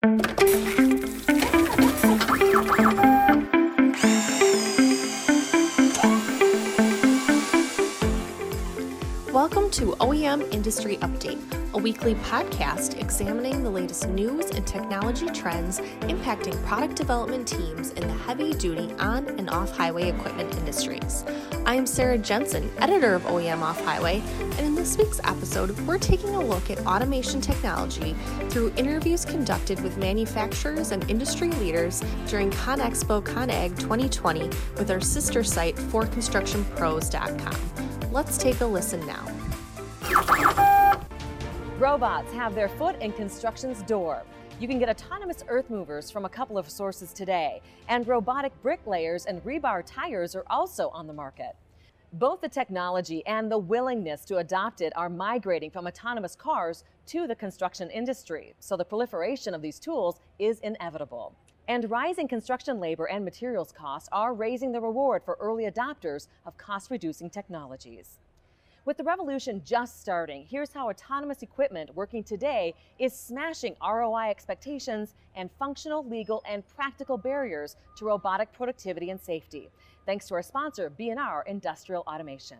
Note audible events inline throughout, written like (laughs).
Thank you. Welcome to OEM Industry Update, a weekly podcast examining the latest news and technology trends impacting product development teams in the heavy duty on and off highway equipment industries. I am Sarah Jensen, editor of OEM Off Highway, and in this week's episode, we're taking a look at automation technology through interviews conducted with manufacturers and industry leaders during ConExpo ConAg 2020 with our sister site, forconstructionpros.com. Let's take a listen now. Robots have their foot in construction's door. You can get autonomous earth movers from a couple of sources today, and robotic bricklayers and rebar tires are also on the market. Both the technology and the willingness to adopt it are migrating from autonomous cars to the construction industry, so the proliferation of these tools is inevitable. And rising construction labor and materials costs are raising the reward for early adopters of cost reducing technologies. With the revolution just starting, here's how autonomous equipment working today is smashing ROI expectations and functional, legal, and practical barriers to robotic productivity and safety. Thanks to our sponsor, B&R Industrial Automation.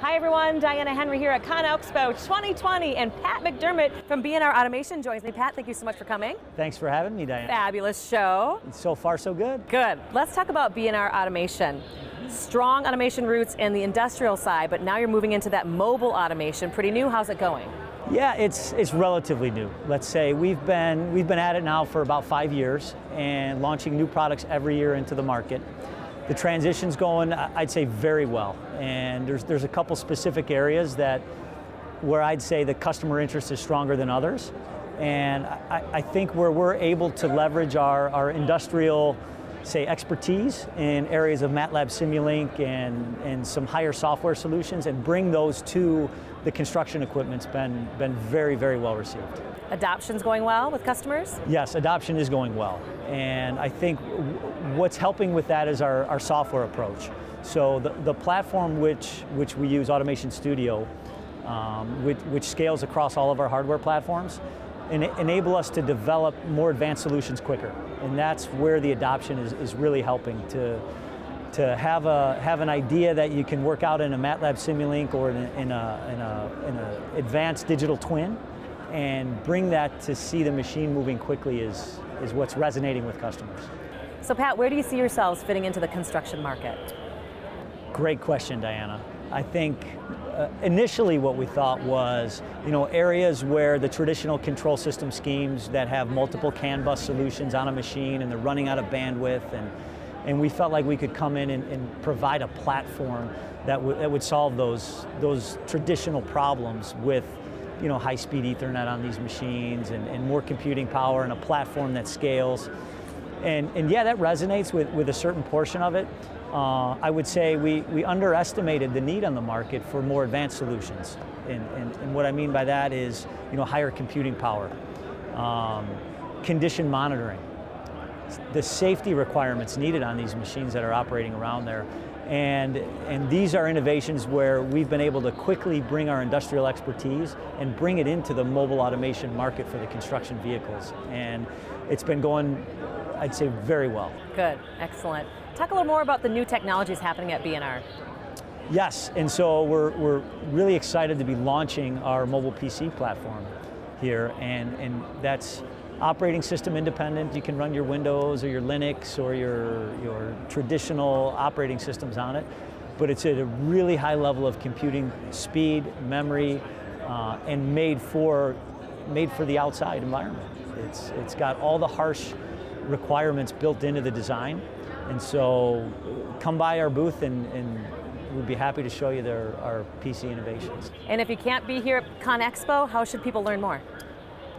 Hi everyone, Diana Henry here at ConExpo 2020 and Pat McDermott from B&R Automation joins me. Pat, thank you so much for coming. Thanks for having me, Diana. Fabulous show. So far, so good. Good. Let's talk about B&R Automation. Strong automation roots in the industrial side, but now you're moving into that mobile automation. Pretty new. How's it going? Yeah, it's it's relatively new. Let's say we've been we've been at it now for about five years and launching new products every year into the market. The transition's going, I'd say, very well. And there's there's a couple specific areas that where I'd say the customer interest is stronger than others. And I, I think where we're able to leverage our, our industrial say, expertise in areas of MATLAB Simulink and, and some higher software solutions and bring those to the construction equipment's been, been very, very well received. Adoption's going well with customers? Yes, adoption is going well. And I think what's helping with that is our, our software approach. So the, the platform which, which we use, Automation Studio, um, which, which scales across all of our hardware platforms, en enable us to develop more advanced solutions quicker. And that's where the adoption is, is really helping to, to have, a, have an idea that you can work out in a MATLAB Simulink or in an in a, in a, in a advanced digital twin and bring that to see the machine moving quickly is, is what's resonating with customers. So Pat, where do you see yourselves fitting into the construction market? Great question, Diana. I think uh, initially what we thought was, you know, areas where the traditional control system schemes that have multiple CAN bus solutions on a machine and they're running out of bandwidth and and we felt like we could come in and, and provide a platform that, that would solve those, those traditional problems with you know, high-speed Ethernet on these machines and, and more computing power and a platform that scales. And, and yeah, that resonates with, with a certain portion of it. Uh, I would say we, we underestimated the need on the market for more advanced solutions. And, and, and what I mean by that is you know, higher computing power, um, condition monitoring, the safety requirements needed on these machines that are operating around there. And, and these are innovations where we've been able to quickly bring our industrial expertise and bring it into the mobile automation market for the construction vehicles. And it's been going, I'd say, very well. Good, excellent. Talk a little more about the new technologies happening at B&R. Yes, and so we're, we're really excited to be launching our mobile PC platform here, and, and that's operating system independent. You can run your Windows or your Linux or your, your traditional operating systems on it, but it's at a really high level of computing speed, memory, uh, and made for, made for the outside environment. It's, it's got all the harsh requirements built into the design, and so come by our booth and, and we'd be happy to show you their, our PC innovations. And if you can't be here at ConExpo, how should people learn more?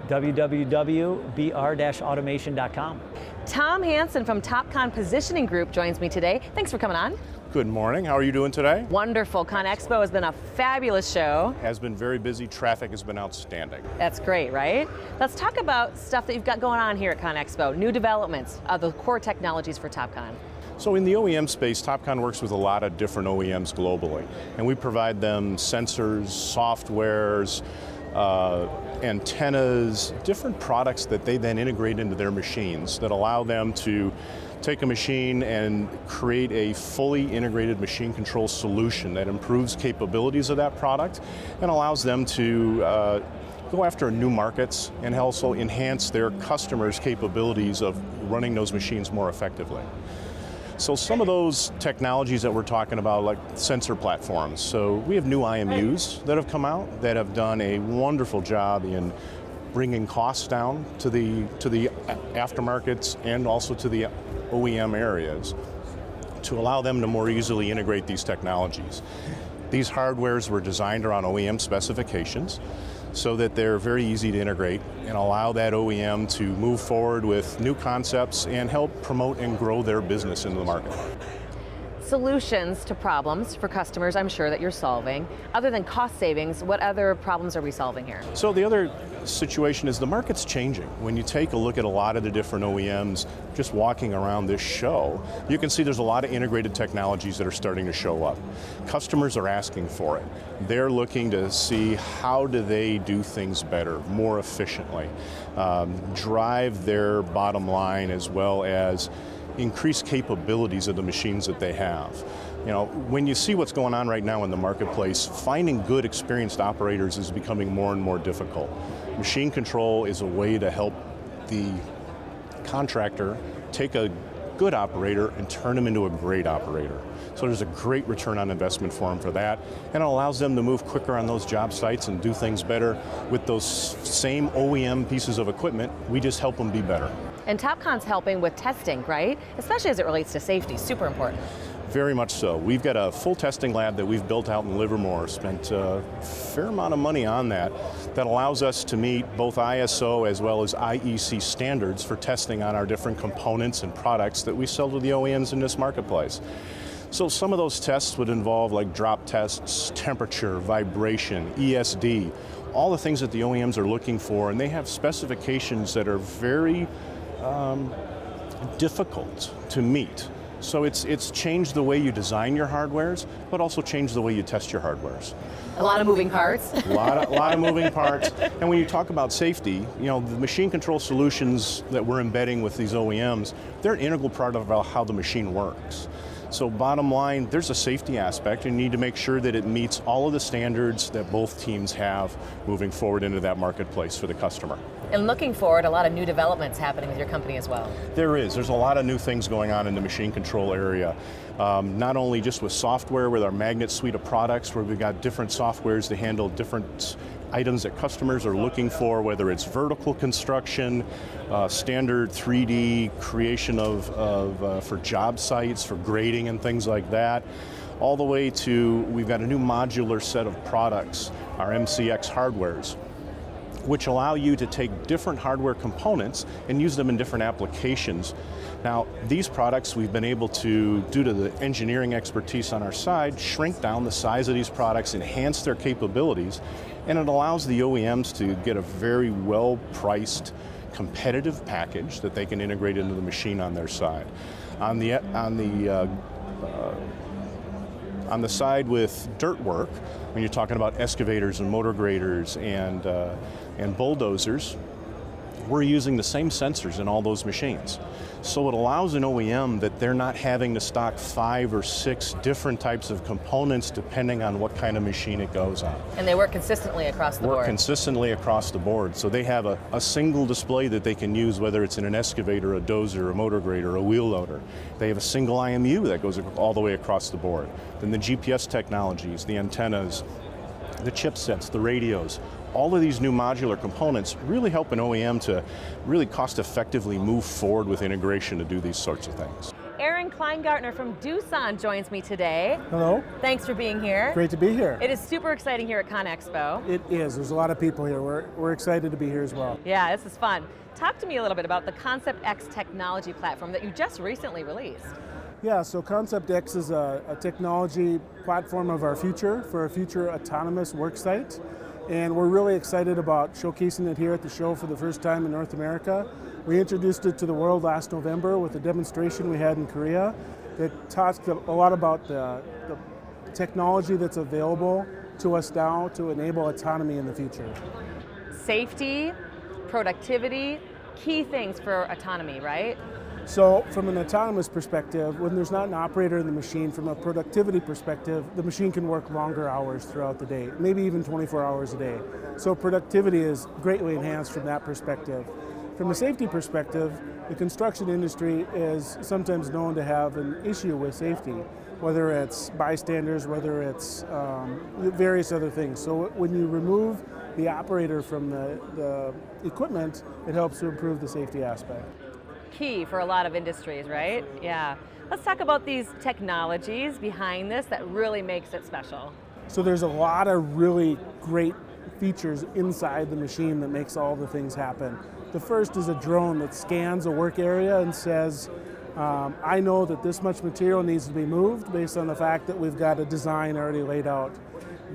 www.br-automation.com. Tom Hanson from Topcon Positioning Group joins me today. Thanks for coming on. Good morning. How are you doing today? Wonderful. ConExpo has been a fabulous show. Has been very busy. Traffic has been outstanding. That's great, right? Let's talk about stuff that you've got going on here at ConExpo, new developments of the core technologies for Topcon. So in the OEM space, Topcon works with a lot of different OEMs globally, and we provide them sensors, softwares, uh, antennas, different products that they then integrate into their machines that allow them to take a machine and create a fully integrated machine control solution that improves capabilities of that product and allows them to uh, go after new markets and also enhance their customers' capabilities of running those machines more effectively. So some of those technologies that we're talking about, like sensor platforms. So we have new IMUs that have come out that have done a wonderful job in bringing costs down to the to the aftermarkets and also to the OEM areas to allow them to more easily integrate these technologies. These hardwares were designed around OEM specifications so that they're very easy to integrate and allow that OEM to move forward with new concepts and help promote and grow their business into the market. Solutions to problems for customers, I'm sure that you're solving. Other than cost savings, what other problems are we solving here? So the other situation is the market's changing. When you take a look at a lot of the different OEMs just walking around this show, you can see there's a lot of integrated technologies that are starting to show up. Customers are asking for it. They're looking to see how do they do things better, more efficiently, um, drive their bottom line as well as increase capabilities of the machines that they have. You know, when you see what's going on right now in the marketplace, finding good experienced operators is becoming more and more difficult. Machine control is a way to help the contractor take a good operator and turn them into a great operator. So there's a great return on investment for them for that, and it allows them to move quicker on those job sites and do things better with those same OEM pieces of equipment. We just help them be better. And Topcon's helping with testing, right? Especially as it relates to safety, super important. Very much so. We've got a full testing lab that we've built out in Livermore, spent a fair amount of money on that, that allows us to meet both ISO as well as IEC standards for testing on our different components and products that we sell to the OEMs in this marketplace. So some of those tests would involve like drop tests, temperature, vibration, ESD, all the things that the OEMs are looking for, and they have specifications that are very um, difficult to meet. So it's, it's changed the way you design your hardwares, but also changed the way you test your hardwares. A lot of moving parts. a lot of, lot of moving (laughs) parts. And when you talk about safety, you know, the machine control solutions that we're embedding with these OEMs, they're an integral part of how the machine works. So bottom line, there's a safety aspect. And you need to make sure that it meets all of the standards that both teams have moving forward into that marketplace for the customer. And looking forward, a lot of new developments happening with your company as well. There is. There's a lot of new things going on in the machine control area. Um, not only just with software, with our Magnet suite of products, where we've got different softwares to handle different items that customers are looking for, whether it's vertical construction, uh, standard 3D creation of, of uh, for job sites, for grading and things like that, all the way to we've got a new modular set of products, our MCX hardwares, which allow you to take different hardware components and use them in different applications. Now, these products we've been able to, due to the engineering expertise on our side, shrink down the size of these products, enhance their capabilities, and it allows the OEMs to get a very well priced, competitive package that they can integrate into the machine on their side. On the, on the uh, uh, on the side with dirt work, when you're talking about excavators and motor graders and, uh, and bulldozers, we're using the same sensors in all those machines. So it allows an OEM that they're not having to stock five or six different types of components depending on what kind of machine it goes on. And they work consistently across the work board. Work consistently across the board. So they have a, a single display that they can use whether it's in an excavator, a dozer, a motor grader, a wheel loader. They have a single IMU that goes all the way across the board. Then the GPS technologies, the antennas, the chipsets, the radios, all of these new modular components really help an OEM to really cost effectively move forward with integration to do these sorts of things. Aaron Kleingartner from Doosan joins me today. Hello. Thanks for being here. Great to be here. It is super exciting here at ConExpo. It is. There's a lot of people here. We're, we're excited to be here as well. Yeah, this is fun. Talk to me a little bit about the Concept X technology platform that you just recently released. Yeah, so Concept X is a, a technology platform of our future for a future autonomous worksite and we're really excited about showcasing it here at the show for the first time in North America. We introduced it to the world last November with a demonstration we had in Korea that talked a lot about the, the technology that's available to us now to enable autonomy in the future. safety, productivity, key things for autonomy, right? So, from an autonomous perspective, when there's not an operator in the machine, from a productivity perspective, the machine can work longer hours throughout the day, maybe even 24 hours a day. So, productivity is greatly enhanced from that perspective. From a safety perspective, the construction industry is sometimes known to have an issue with safety, whether it's bystanders, whether it's um, various other things. So, when you remove the operator from the, the equipment, it helps to improve the safety aspect key for a lot of industries, right? Yeah. Let's talk about these technologies behind this that really makes it special. So there's a lot of really great features inside the machine that makes all the things happen. The first is a drone that scans a work area and says, um, I know that this much material needs to be moved based on the fact that we've got a design already laid out.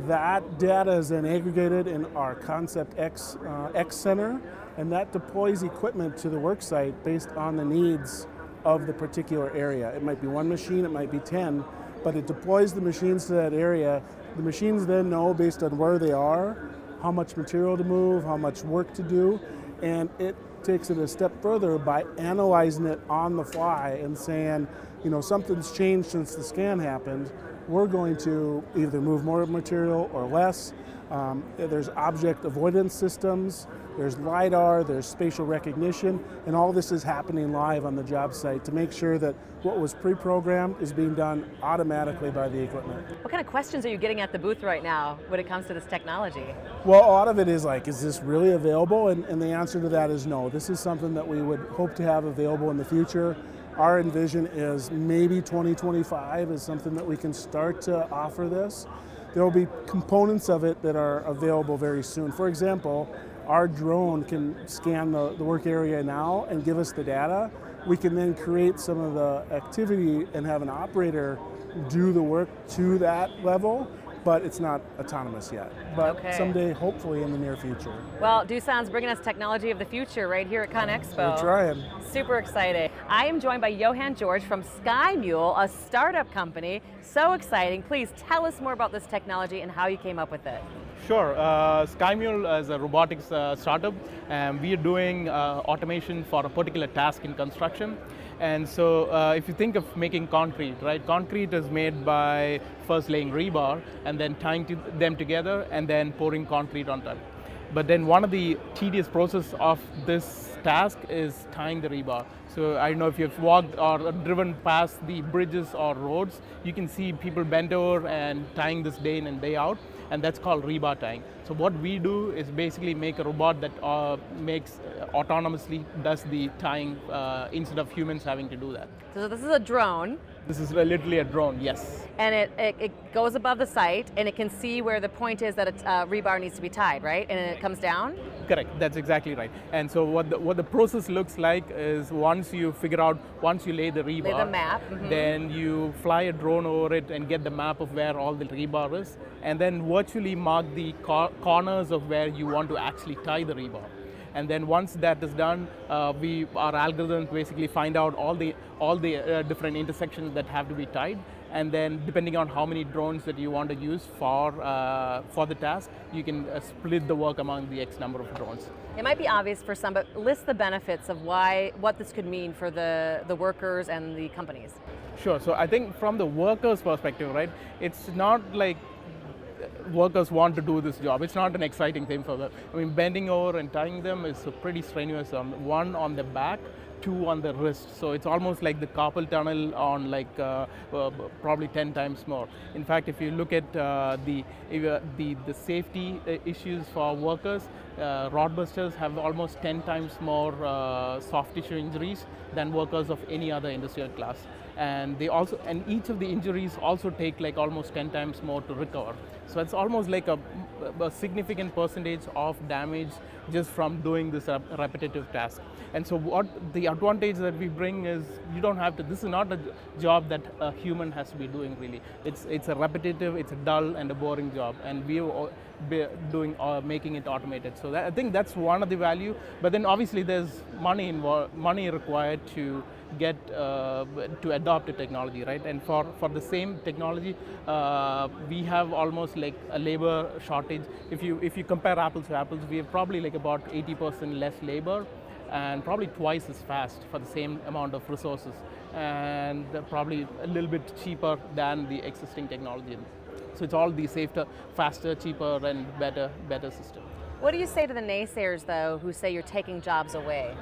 That data is then aggregated in our Concept X, uh, X Center, and that deploys equipment to the work site based on the needs of the particular area. It might be one machine, it might be 10, but it deploys the machines to that area. The machines then know based on where they are, how much material to move, how much work to do, and it takes it a step further by analyzing it on the fly and saying, you know, something's changed since the scan happened. We're going to either move more material or less. Um, there's object avoidance systems there's LiDAR, there's spatial recognition, and all this is happening live on the job site to make sure that what was pre-programmed is being done automatically by the equipment. What kind of questions are you getting at the booth right now when it comes to this technology? Well, a lot of it is like, is this really available? And, and the answer to that is no. This is something that we would hope to have available in the future. Our envision is maybe 2025 is something that we can start to offer this. There will be components of it that are available very soon. For example, our drone can scan the, the work area now and give us the data. We can then create some of the activity and have an operator do the work to that level but it's not autonomous yet. But okay. someday, hopefully, in the near future. Well, Doosan's bringing us technology of the future right here at ConExpo. We're trying. Super excited. I am joined by Johan George from SkyMul, a startup company. So exciting. Please tell us more about this technology and how you came up with it. Sure. Uh, SkyMul is a robotics uh, startup, and we are doing uh, automation for a particular task in construction. And so uh, if you think of making concrete, right, concrete is made by first laying rebar and then tying to them together and then pouring concrete on top. But then one of the tedious process of this task is tying the rebar. So I don't know if you've walked or driven past the bridges or roads, you can see people bent over and tying this day in and day out and that's called rebar tying. So what we do is basically make a robot that uh, makes uh, autonomously does the tying uh, instead of humans having to do that. So this is a drone. This is literally a drone, yes. And it, it, it, goes above the site and it can see where the point is that a uh, rebar needs to be tied, right? And it comes down? Correct, that's exactly right. And so what the, what the process looks like is once you figure out, once you lay the rebar, lay the map. Mm-hmm. then you fly a drone over it and get the map of where all the rebar is, and then virtually mark the cor- corners of where you want to actually tie the rebar. And then once that is done, uh, we our algorithms basically find out all the all the uh, different intersections that have to be tied. And then depending on how many drones that you want to use for uh, for the task, you can uh, split the work among the X number of drones. It might be obvious for some, but list the benefits of why what this could mean for the the workers and the companies. Sure. So I think from the workers' perspective, right, it's not like workers want to do this job. It's not an exciting thing for them. I mean, bending over and tying them is pretty strenuous. On one on the back, two on the wrist. So it's almost like the carpal tunnel on like uh, uh, probably 10 times more. In fact, if you look at uh, the, uh, the the safety uh, issues for workers, uh, rodbusters have almost 10 times more soft tissue injuries than workers of any other industrial class and they also and each of the injuries also take like almost 10 times more to recover. So it's almost like a, a significant percentage of damage just from doing this repetitive task. And so what the advantage that we bring is you don't have to this is not a job that a human has to be doing really. It's it's a repetitive it's a dull and a boring job. And we doing uh, making it automated so that, i think that's one of the value but then obviously there's money involved money required to get uh, to adopt a technology, right? And for, for the same technology, uh, we have almost like a labor shortage. If you if you compare apples to apples, we have probably like about 80% less labor and probably twice as fast for the same amount of resources and probably a little bit cheaper than the existing technology. So it's all the safer, faster, cheaper and better better system. What do you say to the naysayers though who say you're taking jobs away?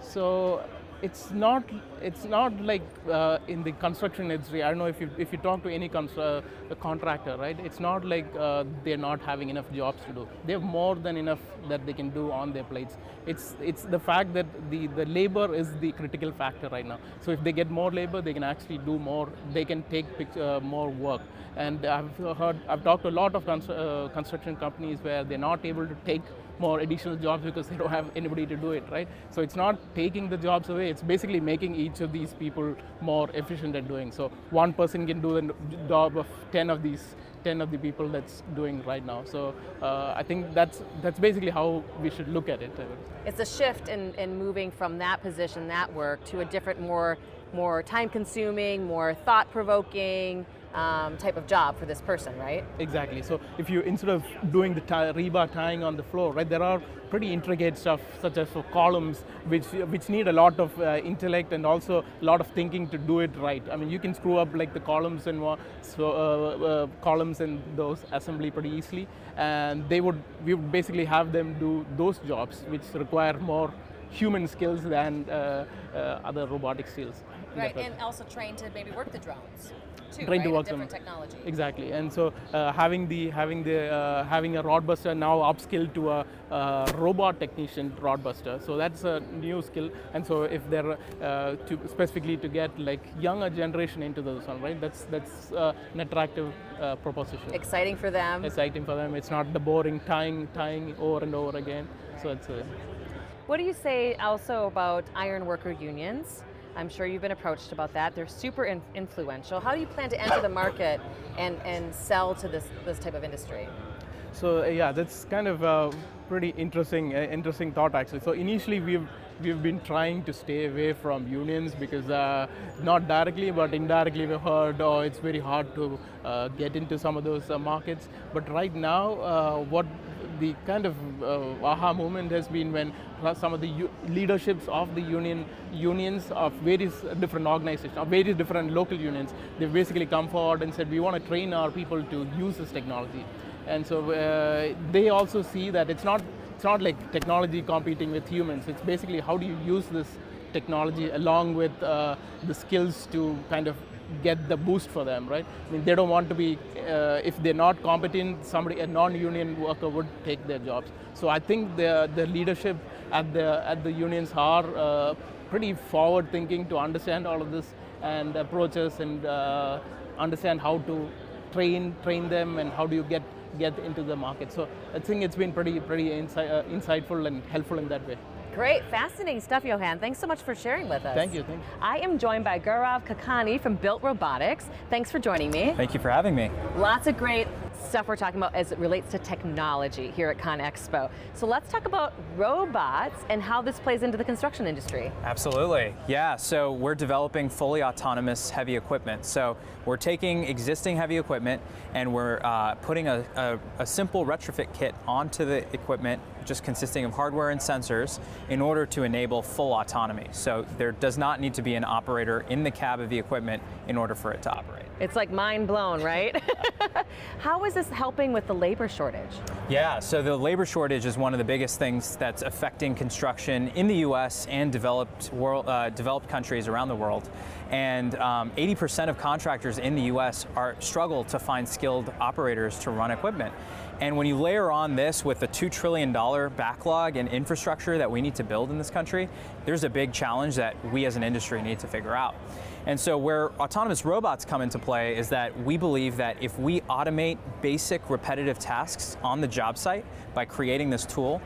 So it's not it's not like uh, in the construction industry. I don't know if you if you talk to any uh, contractor, right? It's not like uh, they're not having enough jobs to do. They have more than enough that they can do on their plates. It's it's the fact that the the labor is the critical factor right now. So if they get more labor, they can actually do more. They can take uh, more work. And I've heard I've talked to a lot of uh, construction companies where they're not able to take more additional jobs because they don't have anybody to do it, right? So it's not taking the jobs away, it's basically making each of these people more efficient at doing. So one person can do the job of 10 of these 10 of the people that's doing right now. So uh, I think that's that's basically how we should look at it. It's a shift in, in moving from that position, that work, to a different, more more time consuming, more thought provoking, um, type of job for this person, right? Exactly. So if you instead of doing the tie, rebar tying on the floor, right, there are pretty intricate stuff such as for columns, which which need a lot of uh, intellect and also a lot of thinking to do it right. I mean, you can screw up like the columns and so uh, uh, columns and those assembly pretty easily, and they would we would basically have them do those jobs which require more human skills than uh, uh, other robotic skills. Right, and also trained to maybe work the drones too, trying right? to work different them. technology. Exactly, and so uh, having the having the uh, having a rodbuster now upskilled to a uh, robot technician rodbuster, so that's a new skill. And so if they're uh, to specifically to get like younger generation into this one, right? That's that's uh, an attractive uh, proposition. Exciting for them. Exciting for them. It's not the boring tying tying over and over again. So it's. what do you say also about iron worker unions? I'm sure you've been approached about that. They're super in influential. How do you plan to enter the market and, and sell to this, this type of industry? So uh, yeah, that's kind of a pretty interesting, uh, interesting thought actually. So initially we've we've been trying to stay away from unions because uh, not directly but indirectly we've heard oh it's very hard to uh, get into some of those uh, markets but right now uh, what the kind of uh, aha moment has been when some of the leaderships of the union unions of various different organizations, of various different local unions, they've basically come forward and said we want to train our people to use this technology, and so uh, they also see that it's not it's not like technology competing with humans. It's basically how do you use this technology along with uh, the skills to kind of get the boost for them, right? I mean, they don't want to be, uh, if they're not competent, somebody, a non-union worker would take their jobs. So I think the, the leadership at the, at the unions are uh, pretty forward thinking to understand all of this and approaches and uh, understand how to train, train them and how do you get, get into the market. So I think it's been pretty, pretty insi uh, insightful and helpful in that way. Great, fascinating stuff, Johan. Thanks so much for sharing with us. Thank you. Thank you. I am joined by Gaurav Kikani from Built Robotics. Thanks for joining me. Thank you for having me. Lots of great stuff we're talking about as it relates to technology here at ConExpo. So let's talk about robots and how this plays into the construction industry. Absolutely, yeah. So we're developing fully autonomous heavy equipment. So we're taking existing heavy equipment and we're uh, putting a, a, a simple retrofit kit onto the equipment just consisting of hardware and sensors in order to enable full autonomy. So there does not need to be an operator in the cab of the equipment in order for it to operate. It's like mind blown, right? (laughs) How is this helping with the labor shortage? Yeah, so the labor shortage is one of the biggest things that's affecting construction in the U.S. and developed world, uh, developed countries around the world. And 80% um, of contractors in the U.S. are struggle to find skilled operators to run equipment. And when you layer on this with the $2 trillion backlog and infrastructure that we need to build in this country, there's a big challenge that we as an industry need to figure out. And so where autonomous robots come into play is that we believe that if we automate basic repetitive tasks on the job site by creating this tool,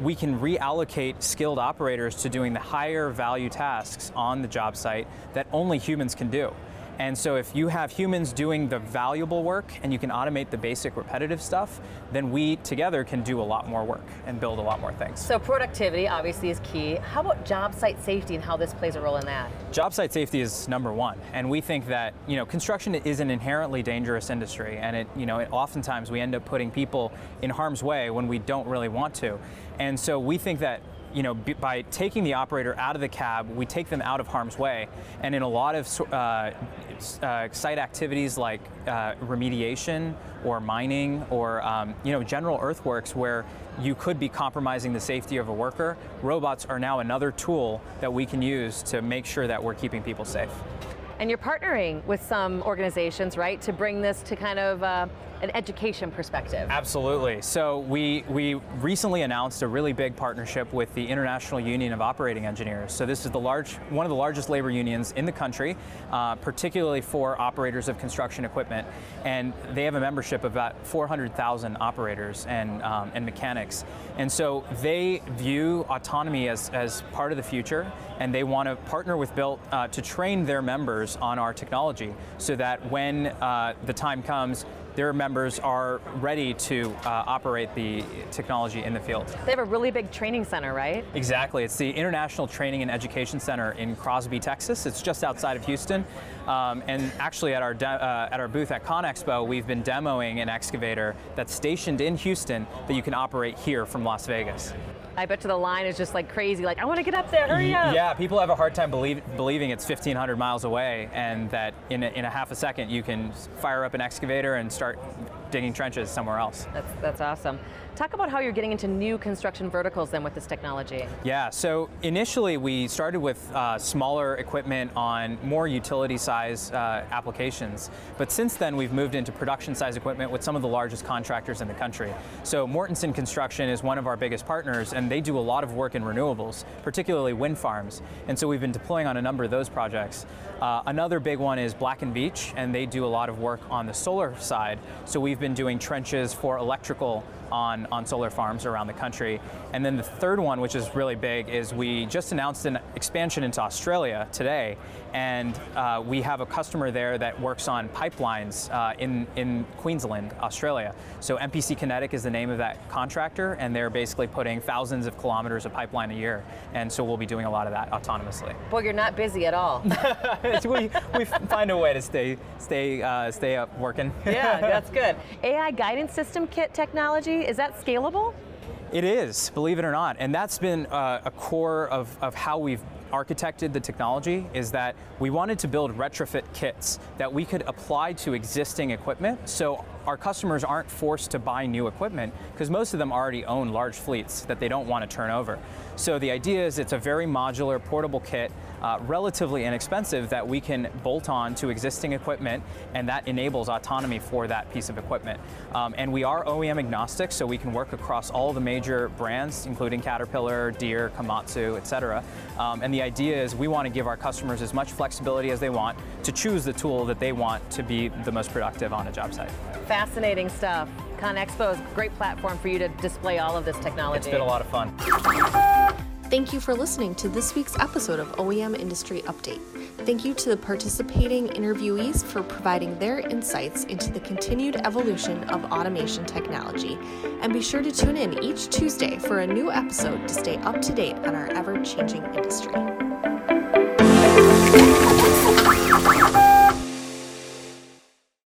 we can reallocate skilled operators to doing the higher value tasks on the job site that only humans can do. And so if you have humans doing the valuable work and you can automate the basic repetitive stuff, then we together can do a lot more work and build a lot more things. So productivity obviously is key. How about job site safety and how this plays a role in that? Job site safety is number one, and we think that you know construction is an inherently dangerous industry, and it you know it, oftentimes we end up putting people in harm's way when we don't really want to, and so we think that you know, by taking the operator out of the cab, we take them out of harm's way. And in a lot of uh, uh, site activities like uh, remediation or mining or um, you know general earthworks where you could be compromising the safety of a worker, robots are now another tool that we can use to make sure that we're keeping people safe. And you're partnering with some organizations, right, to bring this to kind of uh, an education perspective. Absolutely. So we we recently announced a really big partnership with the International Union of Operating Engineers. So this is the large one of the largest labor unions in the country, uh, particularly for operators of construction equipment, and they have a membership of about 400,000 operators and um, and mechanics. And so they view autonomy as as part of the future, and they want to partner with Built uh, to train their members on our technology, so that when uh, the time comes their members are ready to uh, operate the technology in the field. They have a really big training center, right? Exactly. It's the International Training and Education Center in Crosby, Texas. It's just outside of Houston. Um, and actually, at our uh, at our booth at ConExpo, we've been demoing an excavator that's stationed in Houston that you can operate here from Las Vegas. I bet you the line is just like crazy. Like, I want to get up there. Hurry up. Yeah, people have a hard time believe, believing it's 1,500 miles away, and that in a, in a half a second you can fire up an excavator and start start digging trenches somewhere else. That's that's awesome. Talk about how you're getting into new construction verticals then with this technology. Yeah, so initially we started with uh, smaller equipment on more utility size uh, applications, but since then we've moved into production size equipment with some of the largest contractors in the country. So Mortenson Construction is one of our biggest partners and they do a lot of work in renewables, particularly wind farms. And so we've been deploying on a number of those projects. Uh, another big one is Black and Veatch and they do a lot of work on the solar side. So we've been doing trenches for electrical on, on solar farms around the country. And then the third one, which is really big, is we just announced an expansion into Australia today. And uh, we have a customer there that works on pipelines uh, in, in Queensland, Australia. So MPC Kinetic is the name of that contractor, and they're basically putting thousands of kilometers of pipeline a year. And so we'll be doing a lot of that autonomously. Boy, you're not busy at all. (laughs) we, we find a way to stay, stay, uh, stay up working. (laughs) yeah, that's good. AI guidance system kit technology, is that scalable? It is, believe it or not. And that's been uh, a core of, of how we've architected the technology is that we wanted to build retrofit kits that we could apply to existing equipment so our customers aren't forced to buy new equipment because most of them already own large fleets that they don't want to turn over. So the idea is it's a very modular, portable kit, uh, relatively inexpensive that we can bolt on to existing equipment, and that enables autonomy for that piece of equipment. Um, and we are OEM agnostic, so we can work across all the major brands, including Caterpillar, Deere, Komatsu, et cetera. Um, and the idea is we want to give our customers as much flexibility as they want to choose the tool that they want to be the most productive on a job site. Fascinating stuff. ConExpo is a great platform for you to display all of this technology. It's been a lot of fun. Thank you for listening to this week's episode of OEM Industry Update. Thank you to the participating interviewees for providing their insights into the continued evolution of automation technology. And be sure to tune in each Tuesday for a new episode to stay up to date on our ever changing industry.